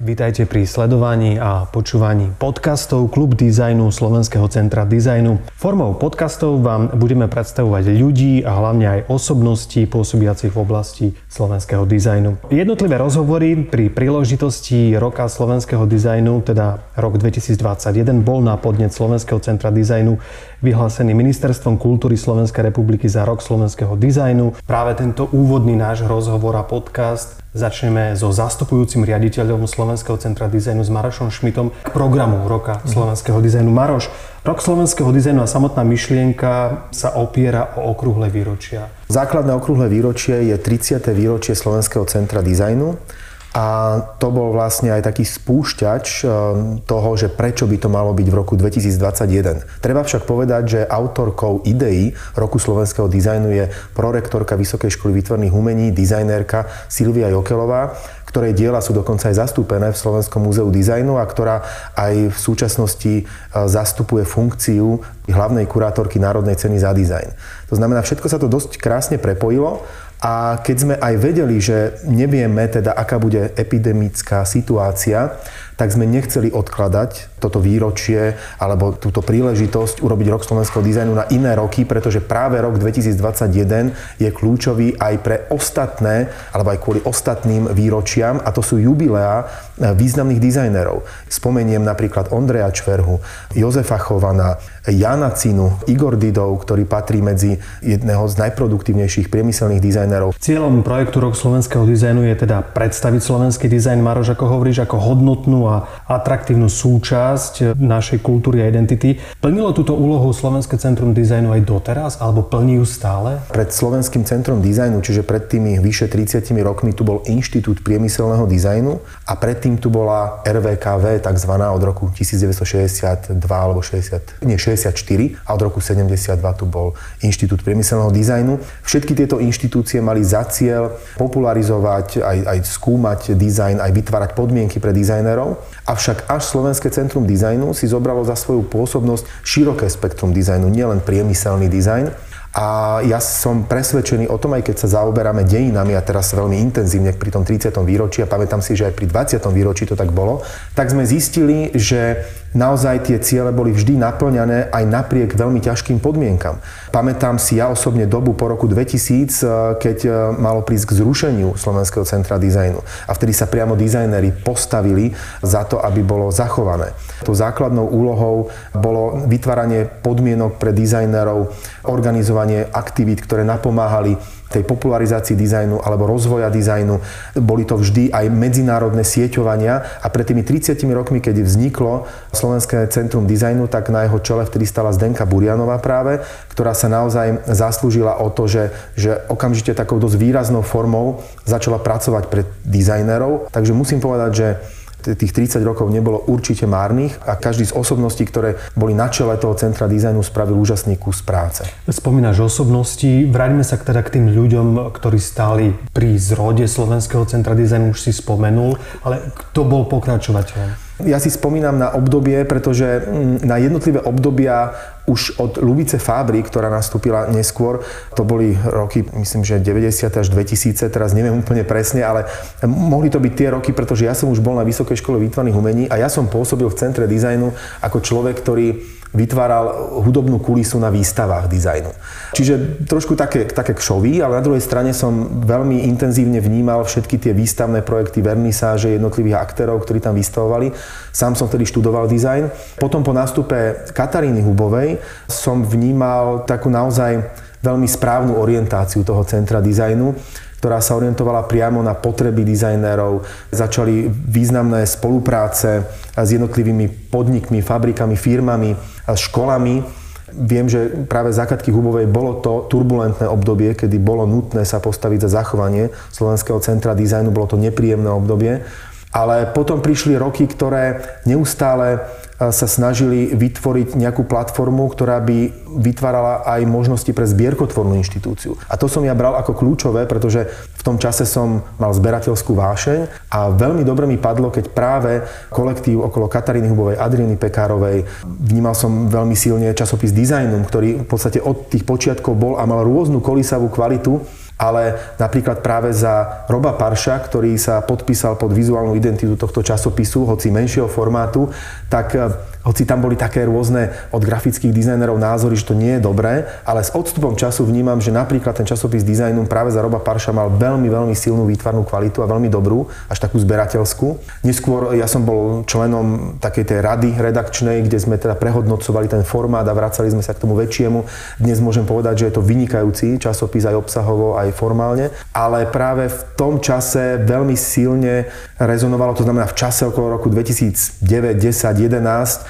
Vítajte pri sledovaní a počúvaní podcastov Klub dizajnu Slovenského centra dizajnu. Formou podcastov vám budeme predstavovať ľudí a hlavne aj osobnosti pôsobiacich v oblasti slovenského dizajnu. Jednotlivé rozhovory pri príležitosti roka slovenského dizajnu, teda rok 2021, bol na podnet Slovenského centra dizajnu vyhlásený Ministerstvom kultúry Slovenskej republiky za rok slovenského dizajnu. Práve tento úvodný náš rozhovor a podcast Začneme so zastupujúcim riaditeľom Slovenského centra dizajnu s Marošom Šmitom k programu Roka slovenského dizajnu. Maroš, Rok slovenského dizajnu a samotná myšlienka sa opiera o okrúhle výročia. Základné okrúhle výročie je 30. výročie Slovenského centra dizajnu a to bol vlastne aj taký spúšťač eh, toho, že prečo by to malo byť v roku 2021. Treba však povedať, že autorkou ideí roku slovenského dizajnu je prorektorka Vysokej školy výtvarných umení, dizajnérka Silvia Jokelová, ktorej diela sú dokonca aj zastúpené v Slovenskom múzeu dizajnu a ktorá aj v súčasnosti eh, zastupuje funkciu hlavnej kurátorky Národnej ceny za dizajn. To znamená, všetko sa to dosť krásne prepojilo a keď sme aj vedeli, že nevieme teda, aká bude epidemická situácia, tak sme nechceli odkladať toto výročie alebo túto príležitosť urobiť rok slovenského dizajnu na iné roky, pretože práve rok 2021 je kľúčový aj pre ostatné, alebo aj kvôli ostatným výročiam a to sú jubileá významných dizajnerov. Spomeniem napríklad Ondreja Čverhu, Jozefa Chovana, Jana Cinu, Igor Didov, ktorý patrí medzi jedného z najproduktívnejších priemyselných dizajnerov. Cieľom projektu Rok slovenského dizajnu je teda predstaviť slovenský dizajn, Maroš, ako hovoríš, ako hodnotnú atraktívnu súčasť našej kultúry a identity. Plnilo túto úlohu Slovenské centrum dizajnu aj doteraz, alebo plní ju stále? Pred Slovenským centrom dizajnu, čiže pred tými vyše 30 rokmi, tu bol Inštitút priemyselného dizajnu a predtým tu bola RVKV, takzvaná od roku 1962 alebo 60, nie, 64 a od roku 72 tu bol Inštitút priemyselného dizajnu. Všetky tieto inštitúcie mali za cieľ popularizovať, aj, aj skúmať dizajn, aj vytvárať podmienky pre dizajnerov. Avšak až Slovenské centrum dizajnu si zobralo za svoju pôsobnosť široké spektrum dizajnu, nielen priemyselný dizajn, a ja som presvedčený o tom, aj keď sa zaoberáme dejinami a teraz veľmi intenzívne pri tom 30. výročí a pamätám si, že aj pri 20. výročí to tak bolo, tak sme zistili, že naozaj tie ciele boli vždy naplňané aj napriek veľmi ťažkým podmienkam. Pamätám si ja osobne dobu po roku 2000, eh, keď eh, malo prísť k zrušeniu Slovenského centra dizajnu. A vtedy sa priamo dizajneri postavili za to, aby bolo zachované. Tou základnou úlohou bolo vytváranie podmienok pre dizajnerov, organizovanie aktivít, ktoré napomáhali tej popularizácii dizajnu alebo rozvoja dizajnu. Boli to vždy aj medzinárodné sieťovania a pred tými 30 rokmi, keď vzniklo Slovenské centrum dizajnu, tak na jeho čele vtedy stala Zdenka Burianová práve, ktorá sa naozaj zaslúžila o to, že, že okamžite takou dosť výraznou formou začala pracovať pre dizajnerov. Takže musím povedať, že tých 30 rokov nebolo určite márnych a každý z osobností, ktoré boli na čele toho centra dizajnu, spravil úžasný kus práce. Spomínaš osobnosti, vráťme sa teda k tým ľuďom, ktorí stáli pri zrode Slovenského centra dizajnu, už si spomenul, ale kto bol pokračovateľom? Ja si spomínam na obdobie, pretože mm, na jednotlivé obdobia už od Lubice Fábry, ktorá nastúpila neskôr, to boli roky, myslím, že 90. až 2000, teraz neviem úplne presne, ale mohli to byť tie roky, pretože ja som už bol na Vysokej škole výtvarných umení a ja som pôsobil v Centre dizajnu ako človek, ktorý vytváral hudobnú kulisu na výstavách dizajnu. Čiže trošku také, také kšový, ale na druhej strane som veľmi intenzívne vnímal všetky tie výstavné projekty, vernisáže jednotlivých aktérov, ktorí tam vystavovali. Sám som vtedy študoval dizajn. Potom po nástupe Kataríny Hubovej som vnímal takú naozaj veľmi správnu orientáciu toho centra dizajnu, ktorá sa orientovala priamo na potreby dizajnérov. Začali významné spolupráce s jednotlivými podnikmi, fabrikami, firmami, školami. Viem, že práve za Katky Hubovej bolo to turbulentné obdobie, kedy bolo nutné sa postaviť za zachovanie Slovenského centra dizajnu. Bolo to nepríjemné obdobie. Ale potom prišli roky, ktoré neustále sa snažili vytvoriť nejakú platformu, ktorá by vytvárala aj možnosti pre zbierkotvornú inštitúciu. A to som ja bral ako kľúčové, pretože v tom čase som mal zberateľskú vášeň a veľmi dobre mi padlo, keď práve kolektív okolo Kataríny Hubovej, Adrieny Pekárovej, vnímal som veľmi silne časopis Designum, ktorý v podstate od tých počiatkov bol a mal rôznu kolísavú kvalitu ale napríklad práve za Roba Parša, ktorý sa podpísal pod vizuálnu identitu tohto časopisu, hoci menšieho formátu, tak hoci tam boli také rôzne od grafických dizajnerov názory, že to nie je dobré, ale s odstupom času vnímam, že napríklad ten časopis dizajnu práve za Roba Parša mal veľmi, veľmi silnú výtvarnú kvalitu a veľmi dobrú, až takú zberateľskú. Neskôr ja som bol členom takej tej rady redakčnej, kde sme teda prehodnocovali ten formát a vracali sme sa k tomu väčšiemu. Dnes môžem povedať, že je to vynikajúci časopis aj obsahovo, aj formálne, ale práve v tom čase veľmi silne rezonovalo, to znamená v čase okolo roku 2009, 10, 11,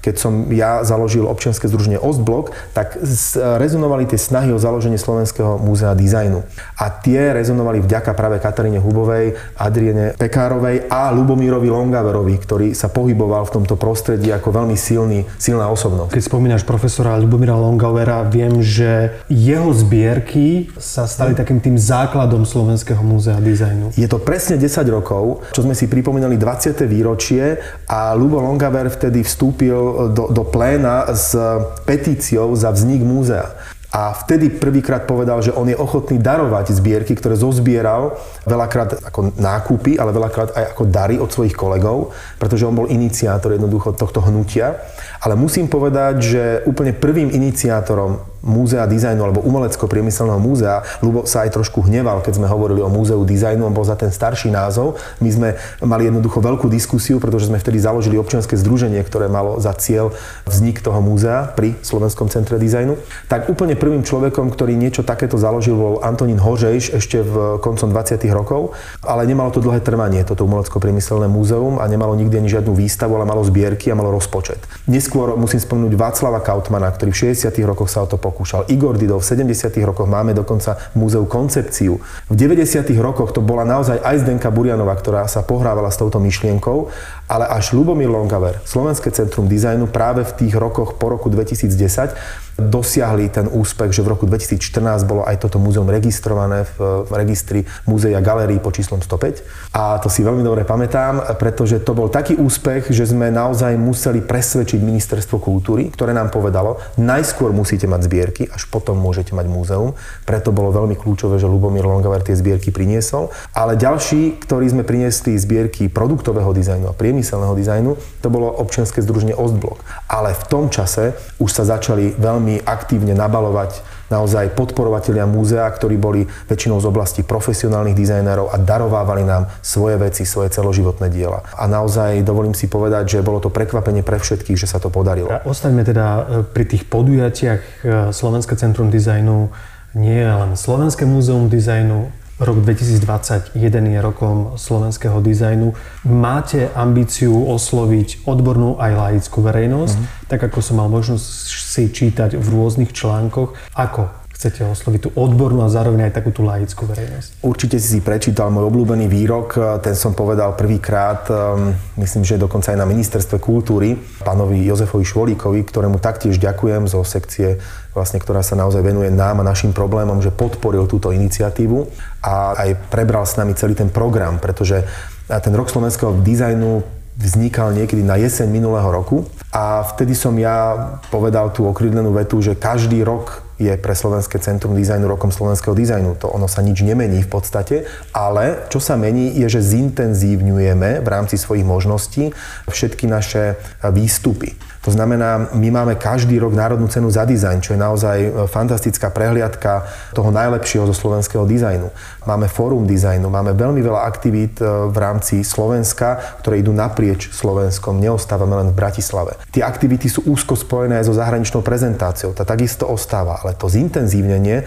keď som ja založil občianske združenie Ostblok, tak rezonovali tie snahy o založenie Slovenského múzea dizajnu. A tie rezonovali vďaka práve Kataríne Hubovej, Adriene Pekárovej a Lubomírovi Longaverovi, ktorý sa pohyboval v tomto prostredí ako veľmi silný, silná osobnosť. Keď spomínaš profesora Lubomíra Longavera, viem, že jeho zbierky sa stali takým tým základom Slovenského múzea dizajnu. Je to presne 10 rokov, čo sme si pripomínali 20. výročie a Lubo Longaver vtedy vstúpil do, do pléna s petíciou za vznik múzea. A vtedy prvýkrát povedal, že on je ochotný darovať zbierky, ktoré zozbieral veľakrát ako nákupy, ale veľakrát aj ako dary od svojich kolegov, pretože on bol iniciátor jednoducho tohto hnutia. Ale musím povedať, že úplne prvým iniciátorom múzea dizajnu alebo umelecko-priemyselného múzea. Lubo sa aj trošku hneval, keď sme hovorili o múzeu dizajnu, on bol za ten starší názov. My sme mali jednoducho veľkú diskusiu, pretože sme vtedy založili občianske združenie, ktoré malo za cieľ vznik toho múzea pri Slovenskom centre dizajnu. Tak úplne prvým človekom, ktorý niečo takéto založil, bol Antonín Hožejš ešte v koncom 20. rokov, ale nemalo to dlhé trvanie, toto umelecko-priemyselné múzeum a nemalo nikdy ani žiadnu výstavu, ale malo zbierky a malo rozpočet. Neskôr musím spomenúť Václava Kautmana, ktorý v 60. rokoch sa o to pokúšal. Igor Dido v 70. rokoch máme dokonca múzeu koncepciu. V 90. rokoch to bola naozaj aj Zdenka Burianová, ktorá sa pohrávala s touto myšlienkou, ale až Lubomír Longaver, Slovenské centrum dizajnu práve v tých rokoch po roku 2010 dosiahli ten úspech, že v roku 2014 bolo aj toto múzeum registrované v, registri Múzea Galerii pod číslom 105. A to si veľmi dobre pamätám, pretože to bol taký úspech, že sme naozaj museli presvedčiť ministerstvo kultúry, ktoré nám povedalo, najskôr musíte mať zbierky, až potom môžete mať múzeum. Preto bolo veľmi kľúčové, že Lubomír Longaver tie zbierky priniesol. Ale ďalší, ktorí sme priniesli zbierky produktového dizajnu a priemyselného dizajnu, to bolo občianske združenie Ostblok. Ale v tom čase už sa začali veľmi veľmi aktívne nabalovať naozaj podporovatelia múzea, ktorí boli väčšinou z oblasti profesionálnych dizajnérov a darovávali nám svoje veci, svoje celoživotné diela. A naozaj dovolím si povedať, že bolo to prekvapenie pre všetkých, že sa to podarilo. A ostaňme teda e, pri tých podujatiach e, Slovenské centrum dizajnu nie je len Slovenské múzeum dizajnu, Rok 2021 je rokom slovenského dizajnu. Máte ambíciu osloviť odbornú aj laickú verejnosť, mm-hmm. tak ako som mal možnosť si čítať v rôznych článkoch. Ako chcete osloviť tú odbornú a zároveň aj takú tú laickú verejnosť? Určite si si prečítal môj obľúbený výrok, ten som povedal prvýkrát, um, myslím, že dokonca aj na ministerstve kultúry, pánovi Jozefovi Švolíkovi, ktorému taktiež ďakujem zo sekcie, vlastne, ktorá sa naozaj venuje nám a našim problémom, že podporil túto iniciatívu a aj prebral s nami celý ten program, pretože ten rok slovenského dizajnu vznikal niekedy na jeseň minulého roku a vtedy som ja povedal tú okrydlenú vetu, že každý rok je pre Slovenské centrum dizajnu rokom slovenského dizajnu. To ono sa nič nemení v podstate, ale čo sa mení je, že zintenzívňujeme v rámci svojich možností všetky naše výstupy. To znamená, my máme každý rok Národnú cenu za dizajn, čo je naozaj e, fantastická prehliadka toho najlepšieho zo slovenského dizajnu. Máme fórum dizajnu, máme veľmi veľa aktivít e, v rámci Slovenska, ktoré idú naprieč Slovenskom, neostávame len v Bratislave. Tie aktivity sú úzko spojené aj so zahraničnou prezentáciou, tá takisto ostáva, ale to zintenzívnenie e,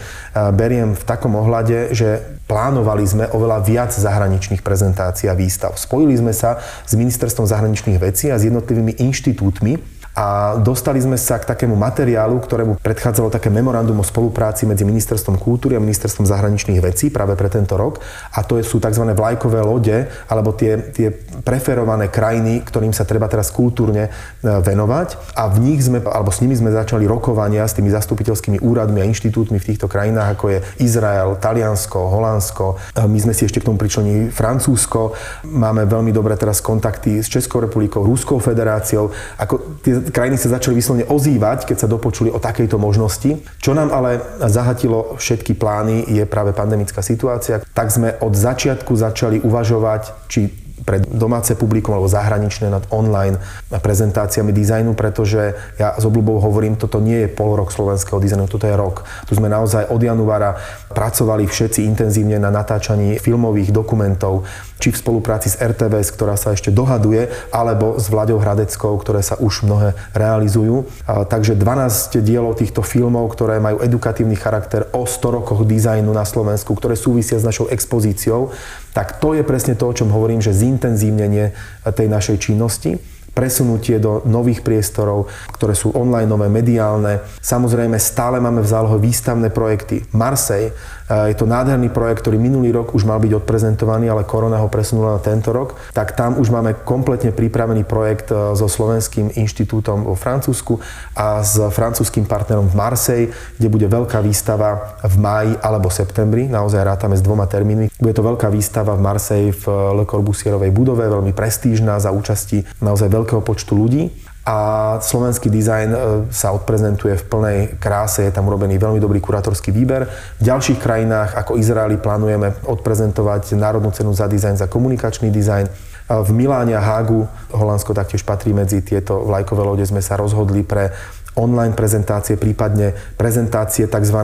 beriem v takom ohľade, že plánovali sme oveľa viac zahraničných prezentácií a výstav. Spojili sme sa s Ministerstvom zahraničných vecí a s jednotlivými inštitútmi, a dostali sme sa k takému materiálu, ktorému predchádzalo také memorandum o spolupráci medzi Ministerstvom kultúry a Ministerstvom zahraničných vecí práve pre tento rok. A to sú tzv. vlajkové lode, alebo tie, tie preferované krajiny, ktorým sa treba teraz kultúrne e, venovať. A v nich sme, alebo s nimi sme začali rokovania s tými zastupiteľskými úradmi a inštitútmi v týchto krajinách, ako je Izrael, Taliansko, Holandsko. E, my sme si ešte k tomu pričlenili Francúzsko. Máme veľmi dobré teraz kontakty s Českou republikou, Ruskou federáciou. Ako tie krajiny sa začali vyslovene ozývať, keď sa dopočuli o takejto možnosti. Čo nám ale zahatilo všetky plány je práve pandemická situácia. Tak sme od začiatku začali uvažovať, či pre domáce publikum alebo zahraničné nad online prezentáciami dizajnu, pretože ja s obľubou hovorím, toto nie je pol rok slovenského dizajnu, toto je rok. Tu sme naozaj od januára pracovali všetci intenzívne na natáčaní filmových dokumentov, či v spolupráci s RTVS, ktorá sa ešte dohaduje, alebo s Vladou Hradeckou, ktoré sa už mnohé realizujú. Takže 12 dielov týchto filmov, ktoré majú edukatívny charakter o 100 rokoch dizajnu na Slovensku, ktoré súvisia s našou expozíciou, tak to je presne to, o čom hovorím, že zintenzívnenie tej našej činnosti presunutie do nových priestorov, ktoré sú online, mediálne. Samozrejme, stále máme v zálohe výstavné projekty. Marseille je to nádherný projekt, ktorý minulý rok už mal byť odprezentovaný, ale korona ho presunula na tento rok. Tak tam už máme kompletne pripravený projekt e, so Slovenským inštitútom vo Francúzsku a s francúzským partnerom v Marseille, kde bude veľká výstava v máji alebo septembri. Naozaj rátame s dvoma termínmi. Bude to veľká výstava v Marseille v Le Corbusierovej budove, veľmi prestížna za účasti naozaj veľkého počtu ľudí a slovenský dizajn e, sa odprezentuje v plnej kráse, je tam urobený veľmi dobrý kurátorský výber. V ďalších krajinách ako Izraeli plánujeme odprezentovať Národnú cenu za dizajn, za komunikačný dizajn. V Miláne a Hágu, Holandsko taktiež patrí medzi tieto vlajkové lode, sme sa rozhodli pre online prezentácie, prípadne prezentácie tzv.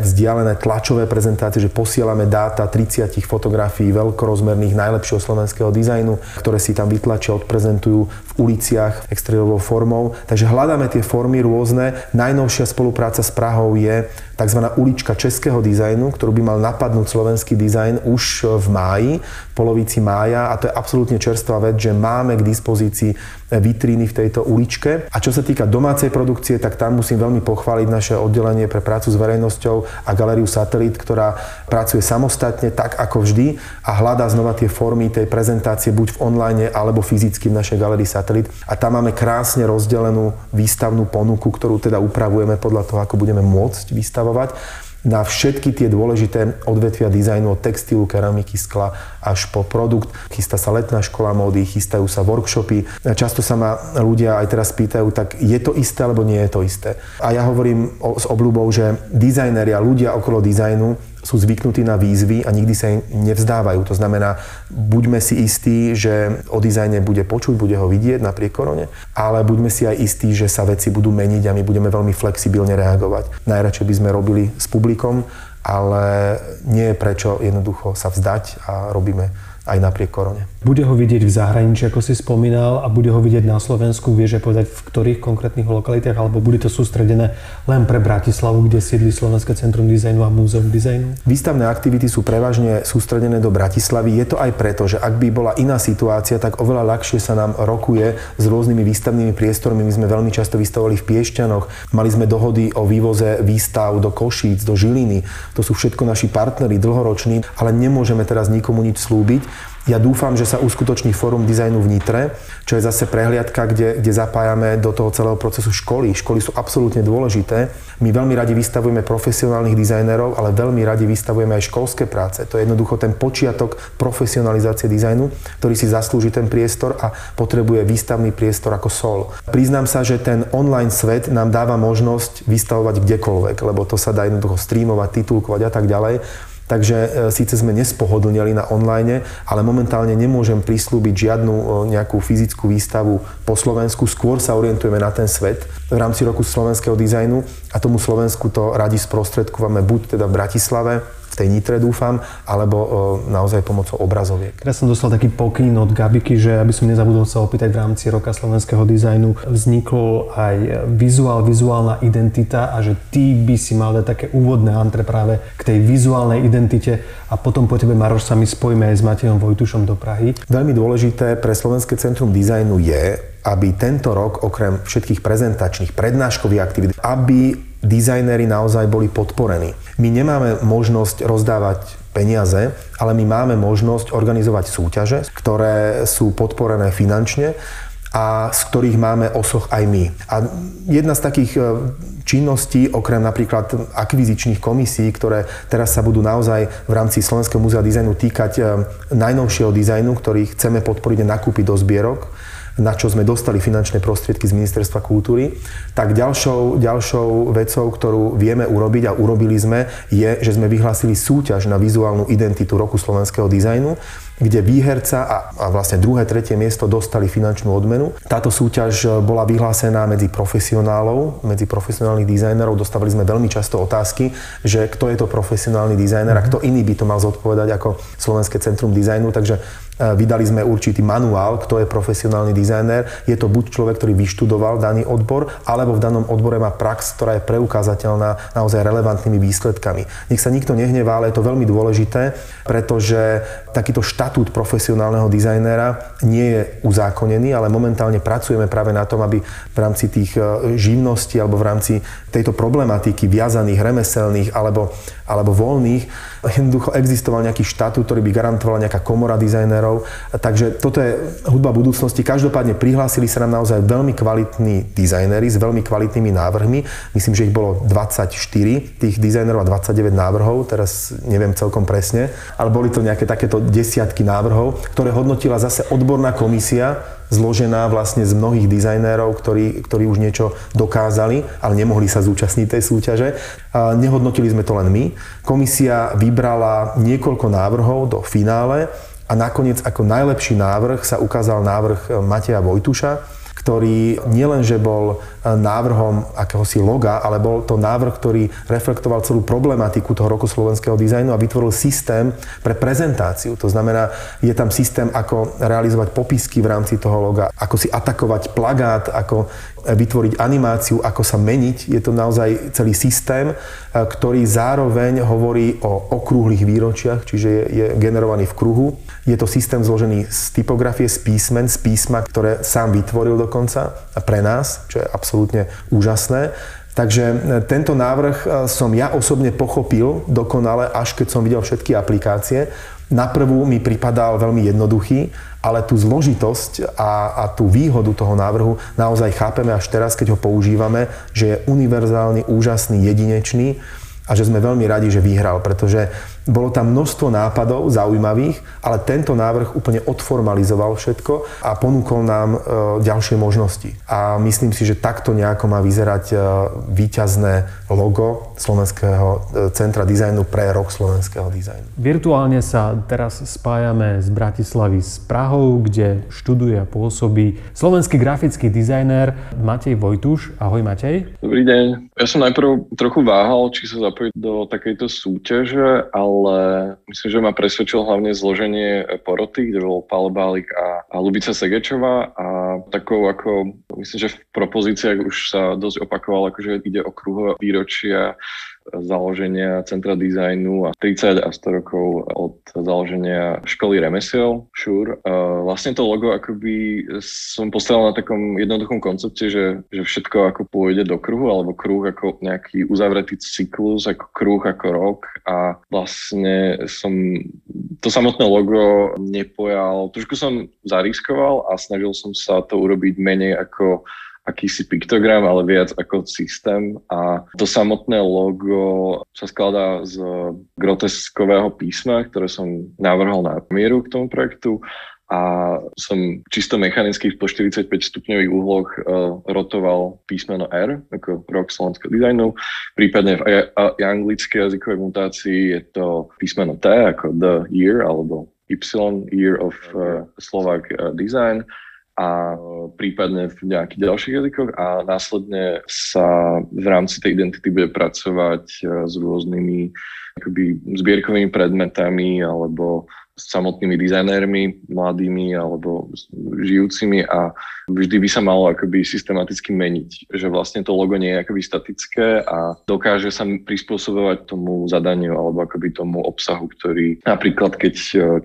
vzdialené tlačové prezentácie, že posielame dáta 30 fotografií veľkorozmerných najlepšieho slovenského dizajnu, ktoré si tam vytlačia, odprezentujú v uliciach exteriérovou formou. Takže hľadáme tie formy rôzne. Najnovšia spolupráca s Prahou je tzv. ulička českého dizajnu, ktorú by mal napadnúť slovenský dizajn už v máji, v polovici mája a to je absolútne čerstvá vec, že máme k dispozícii vitríny v tejto uličke. A čo sa týka domácej produkcie, tak tam musím veľmi pochváliť naše oddelenie pre prácu s verejnosťou a galériu Satelit, ktorá pracuje samostatne, tak ako vždy a hľadá znova tie formy tej prezentácie buď v online alebo fyzicky v našej galérii Satelit. A tam máme krásne rozdelenú výstavnú ponuku, ktorú teda upravujeme podľa toho, ako budeme môcť vystavať vystavovať na všetky tie dôležité odvetvia dizajnu od textilu, keramiky, skla až po produkt. Chystá sa letná škola módy, chystajú sa workshopy. Často sa ma ľudia aj teraz pýtajú, tak je to isté alebo nie je to isté. A ja hovorím o, s obľubou, že dizajneri a ľudia okolo dizajnu sú zvyknutí na výzvy a nikdy sa nevzdávajú. To znamená, buďme si istí, že o dizajne bude počuť, bude ho vidieť napriek korone, ale buďme si aj istí, že sa veci budú meniť a my budeme veľmi flexibilne reagovať. Najradšej by sme robili s publikom, ale nie je prečo jednoducho sa vzdať a robíme aj napriek korone. Bude ho vidieť v zahraničí, ako si spomínal, a bude ho vidieť na Slovensku, vieš povedať v ktorých konkrétnych lokalitách, alebo bude to sústredené len pre Bratislavu, kde sídli Slovenské centrum dizajnu a Múzeum dizajnu? Výstavné aktivity sú prevažne sústredené do Bratislavy. Je to aj preto, že ak by bola iná situácia, tak oveľa ľahšie sa nám rokuje s rôznymi výstavnými priestormi. My sme veľmi často vystavovali v Piešťanoch, mali sme dohody o vývoze výstav do Košíc, do Žiliny. To sú všetko naši partneri dlhoroční, ale nemôžeme teraz nikomu nič slúbiť ja dúfam, že sa uskutoční fórum dizajnu v Nitre, čo je zase prehliadka, kde, kde zapájame do toho celého procesu školy. Školy sú absolútne dôležité. My veľmi radi vystavujeme profesionálnych dizajnerov, ale veľmi radi vystavujeme aj školské práce. To je jednoducho ten počiatok profesionalizácie dizajnu, ktorý si zaslúži ten priestor a potrebuje výstavný priestor ako sol. Priznám sa, že ten online svet nám dáva možnosť vystavovať kdekoľvek, lebo to sa dá jednoducho streamovať, titulkovať a tak ďalej. Takže e, síce sme nespohodlnili na online, ale momentálne nemôžem prislúbiť žiadnu e, nejakú fyzickú výstavu po Slovensku. Skôr sa orientujeme na ten svet v rámci roku slovenského dizajnu a tomu Slovensku to radi sprostredkúvame buď teda v Bratislave, v tej Nitre dúfam, alebo naozaj pomocou obrazoviek. Ja som dostal taký pokyn od Gabiky, že aby som nezabudol sa opýtať v rámci roka slovenského dizajnu, vznikol aj vizuál, vizuálna identita a že ty by si mal dať také úvodné antre práve k tej vizuálnej identite a potom po tebe Maroš sa mi spojíme aj s Matejom Vojtušom do Prahy. Veľmi dôležité pre Slovenské centrum dizajnu je, aby tento rok okrem všetkých prezentačných, prednáškových aktivít, aby dizajnéri naozaj boli podporení. My nemáme možnosť rozdávať peniaze, ale my máme možnosť organizovať súťaže, ktoré sú podporené finančne a z ktorých máme osoch aj my. A jedna z takých e, činností, okrem napríklad akvizičných komisí, ktoré teraz sa budú naozaj v rámci Slovenského múzea dizajnu týkať e, najnovšieho dizajnu, ktorý chceme podporiť a nakúpiť do zbierok, na čo sme dostali finančné prostriedky z Ministerstva kultúry, tak ďalšou, ďalšou vecou, ktorú vieme urobiť a urobili sme, je, že sme vyhlásili súťaž na vizuálnu identitu roku slovenského dizajnu kde výherca a, a vlastne druhé, tretie miesto dostali finančnú odmenu. Táto súťaž bola vyhlásená medzi profesionálov, medzi profesionálnych dizajnerov. Dostávali sme veľmi často otázky, že kto je to profesionálny dizajner a mhm. kto iný by to mal zodpovedať ako Slovenské centrum dizajnu. Takže vydali sme určitý manuál, kto je profesionálny dizajner. Je to buď človek, ktorý vyštudoval daný odbor, alebo v danom odbore má prax, ktorá je preukázateľná naozaj relevantnými výsledkami. Nech sa nikto nehnevá, ale je to veľmi dôležité, pretože takýto štatút profesionálneho dizajnera nie je uzákonený, ale momentálne pracujeme práve na tom, aby v rámci tých e, živností alebo v rámci tejto problematiky viazaných, remeselných alebo, alebo voľných jednoducho existoval nejaký štatút, ktorý by garantovala nejaká komora dizajnerov. Takže toto je hudba budúcnosti. Každopádne prihlásili sa nám naozaj veľmi kvalitní dizajnery s veľmi kvalitnými návrhmi. Myslím, že ich bolo 24 tých dizajnerov a 29 návrhov, teraz neviem celkom presne, ale boli to nejaké takéto desiatky návrhov, ktoré hodnotila zase odborná komisia zložená vlastne z mnohých dizajnérov, ktorí, ktorí už niečo dokázali, ale nemohli sa zúčastniť tej súťaže. Nehodnotili sme to len my. Komisia vybrala niekoľko návrhov do finále a nakoniec ako najlepší návrh sa ukázal návrh Mateja Vojtuša, ktorý nielenže bol e, návrhom akéhosi loga, ale bol to návrh, ktorý reflektoval celú problematiku toho roku slovenského dizajnu a vytvoril systém pre prezentáciu. To znamená, je tam systém, ako realizovať popisky v rámci toho loga, ako si atakovať plagát, ako vytvoriť animáciu, ako sa meniť. Je to naozaj celý systém, e, ktorý zároveň hovorí o okrúhlych výročiach, čiže je, je generovaný v kruhu. Je to systém zložený z typografie, z písmen, z písma, ktoré sám vytvoril dokonca pre nás, čo je absolútne úžasné. Takže e, tento návrh e, som ja osobne pochopil dokonale, až keď som videl všetky aplikácie. Na prvú mi pripadal veľmi jednoduchý, ale tú zložitosť a, a tú výhodu toho návrhu naozaj chápeme až teraz, keď ho používame, že je univerzálny, úžasný, jedinečný a že sme veľmi radi, že vyhral, pretože bolo tam množstvo nápadov zaujímavých, ale tento návrh úplne odformalizoval všetko a ponúkol nám e, ďalšie možnosti. A myslím si, že takto nejako má vyzerať e, výťazné logo Slovenského e, centra dizajnu pre rok slovenského dizajnu. Virtuálne sa teraz spájame z Bratislavy s Prahou, kde študuje a pôsobí slovenský grafický dizajner Matej Vojtuš. Ahoj Matej. Dobrý deň. Ja som najprv trochu váhal, či sa zapojiť do takejto súťaže, ale ale myslím, že ma presvedčil hlavne zloženie poroty, kde bol Paolo Bálik a, a Lubica Segečová a takou ako, myslím, že v propozíciách už sa dosť opakovalo, akože ide o kruhové výročia založenia Centra dizajnu a 30 a 100 rokov od založenia školy remesiel, Šur. Vlastne to logo akoby som postavil na takom jednoduchom koncepte, že, že všetko ako pôjde do kruhu, alebo kruh ako nejaký uzavretý cyklus, ako kruh, ako rok a vlastne som to samotné logo nepojal, trošku som zariskoval a snažil som sa to urobiť menej ako akýsi piktogram, ale viac ako systém. A to samotné logo sa skladá z groteskového písma, ktoré som navrhol na mieru k tomu projektu. A som čisto mechanicky v po 45 stupňových uhloch uh, rotoval písmeno R, ako rok slovenského dizajnu. Prípadne v anglickej jazykovej mutácii je to písmeno T, ako the year, alebo Y, year of uh, Slovak uh, design a prípadne v nejakých ďalších jazykoch a následne sa v rámci tej identity bude pracovať e, s rôznymi akoby zbierkovými predmetami alebo samotnými dizajnérmi, mladými alebo žijúcimi a vždy by sa malo akoby systematicky meniť, že vlastne to logo nie je akoby statické a dokáže sa prispôsobovať tomu zadaniu alebo akoby tomu obsahu, ktorý napríklad keď,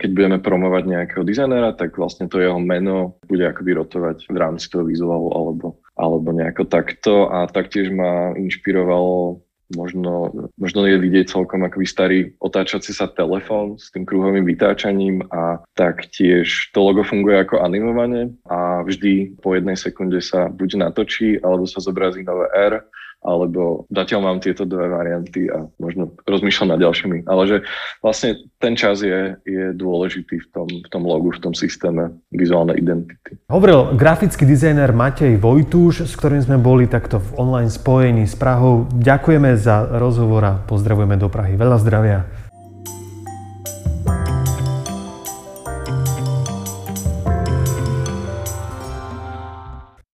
keď budeme promovať nejakého dizajnera, tak vlastne to jeho meno bude akoby rotovať v rámci toho vizuálu alebo, alebo nejako takto. A taktiež ma inšpirovalo možno, možno je vidieť celkom akoby starý otáčací sa telefón s tým kruhovým vytáčaním a taktiež to logo funguje ako animovanie a vždy po jednej sekunde sa buď natočí alebo sa zobrazí nové R alebo zatiaľ mám tieto dve varianty a možno rozmýšľam nad ďalšími. Ale že vlastne ten čas je, je dôležitý v tom, v tom logu, v tom systéme vizuálnej identity. Hovoril grafický dizajner Matej Vojtuš, s ktorým sme boli takto v online spojení s Prahou. Ďakujeme za rozhovor a pozdravujeme do Prahy. Veľa zdravia.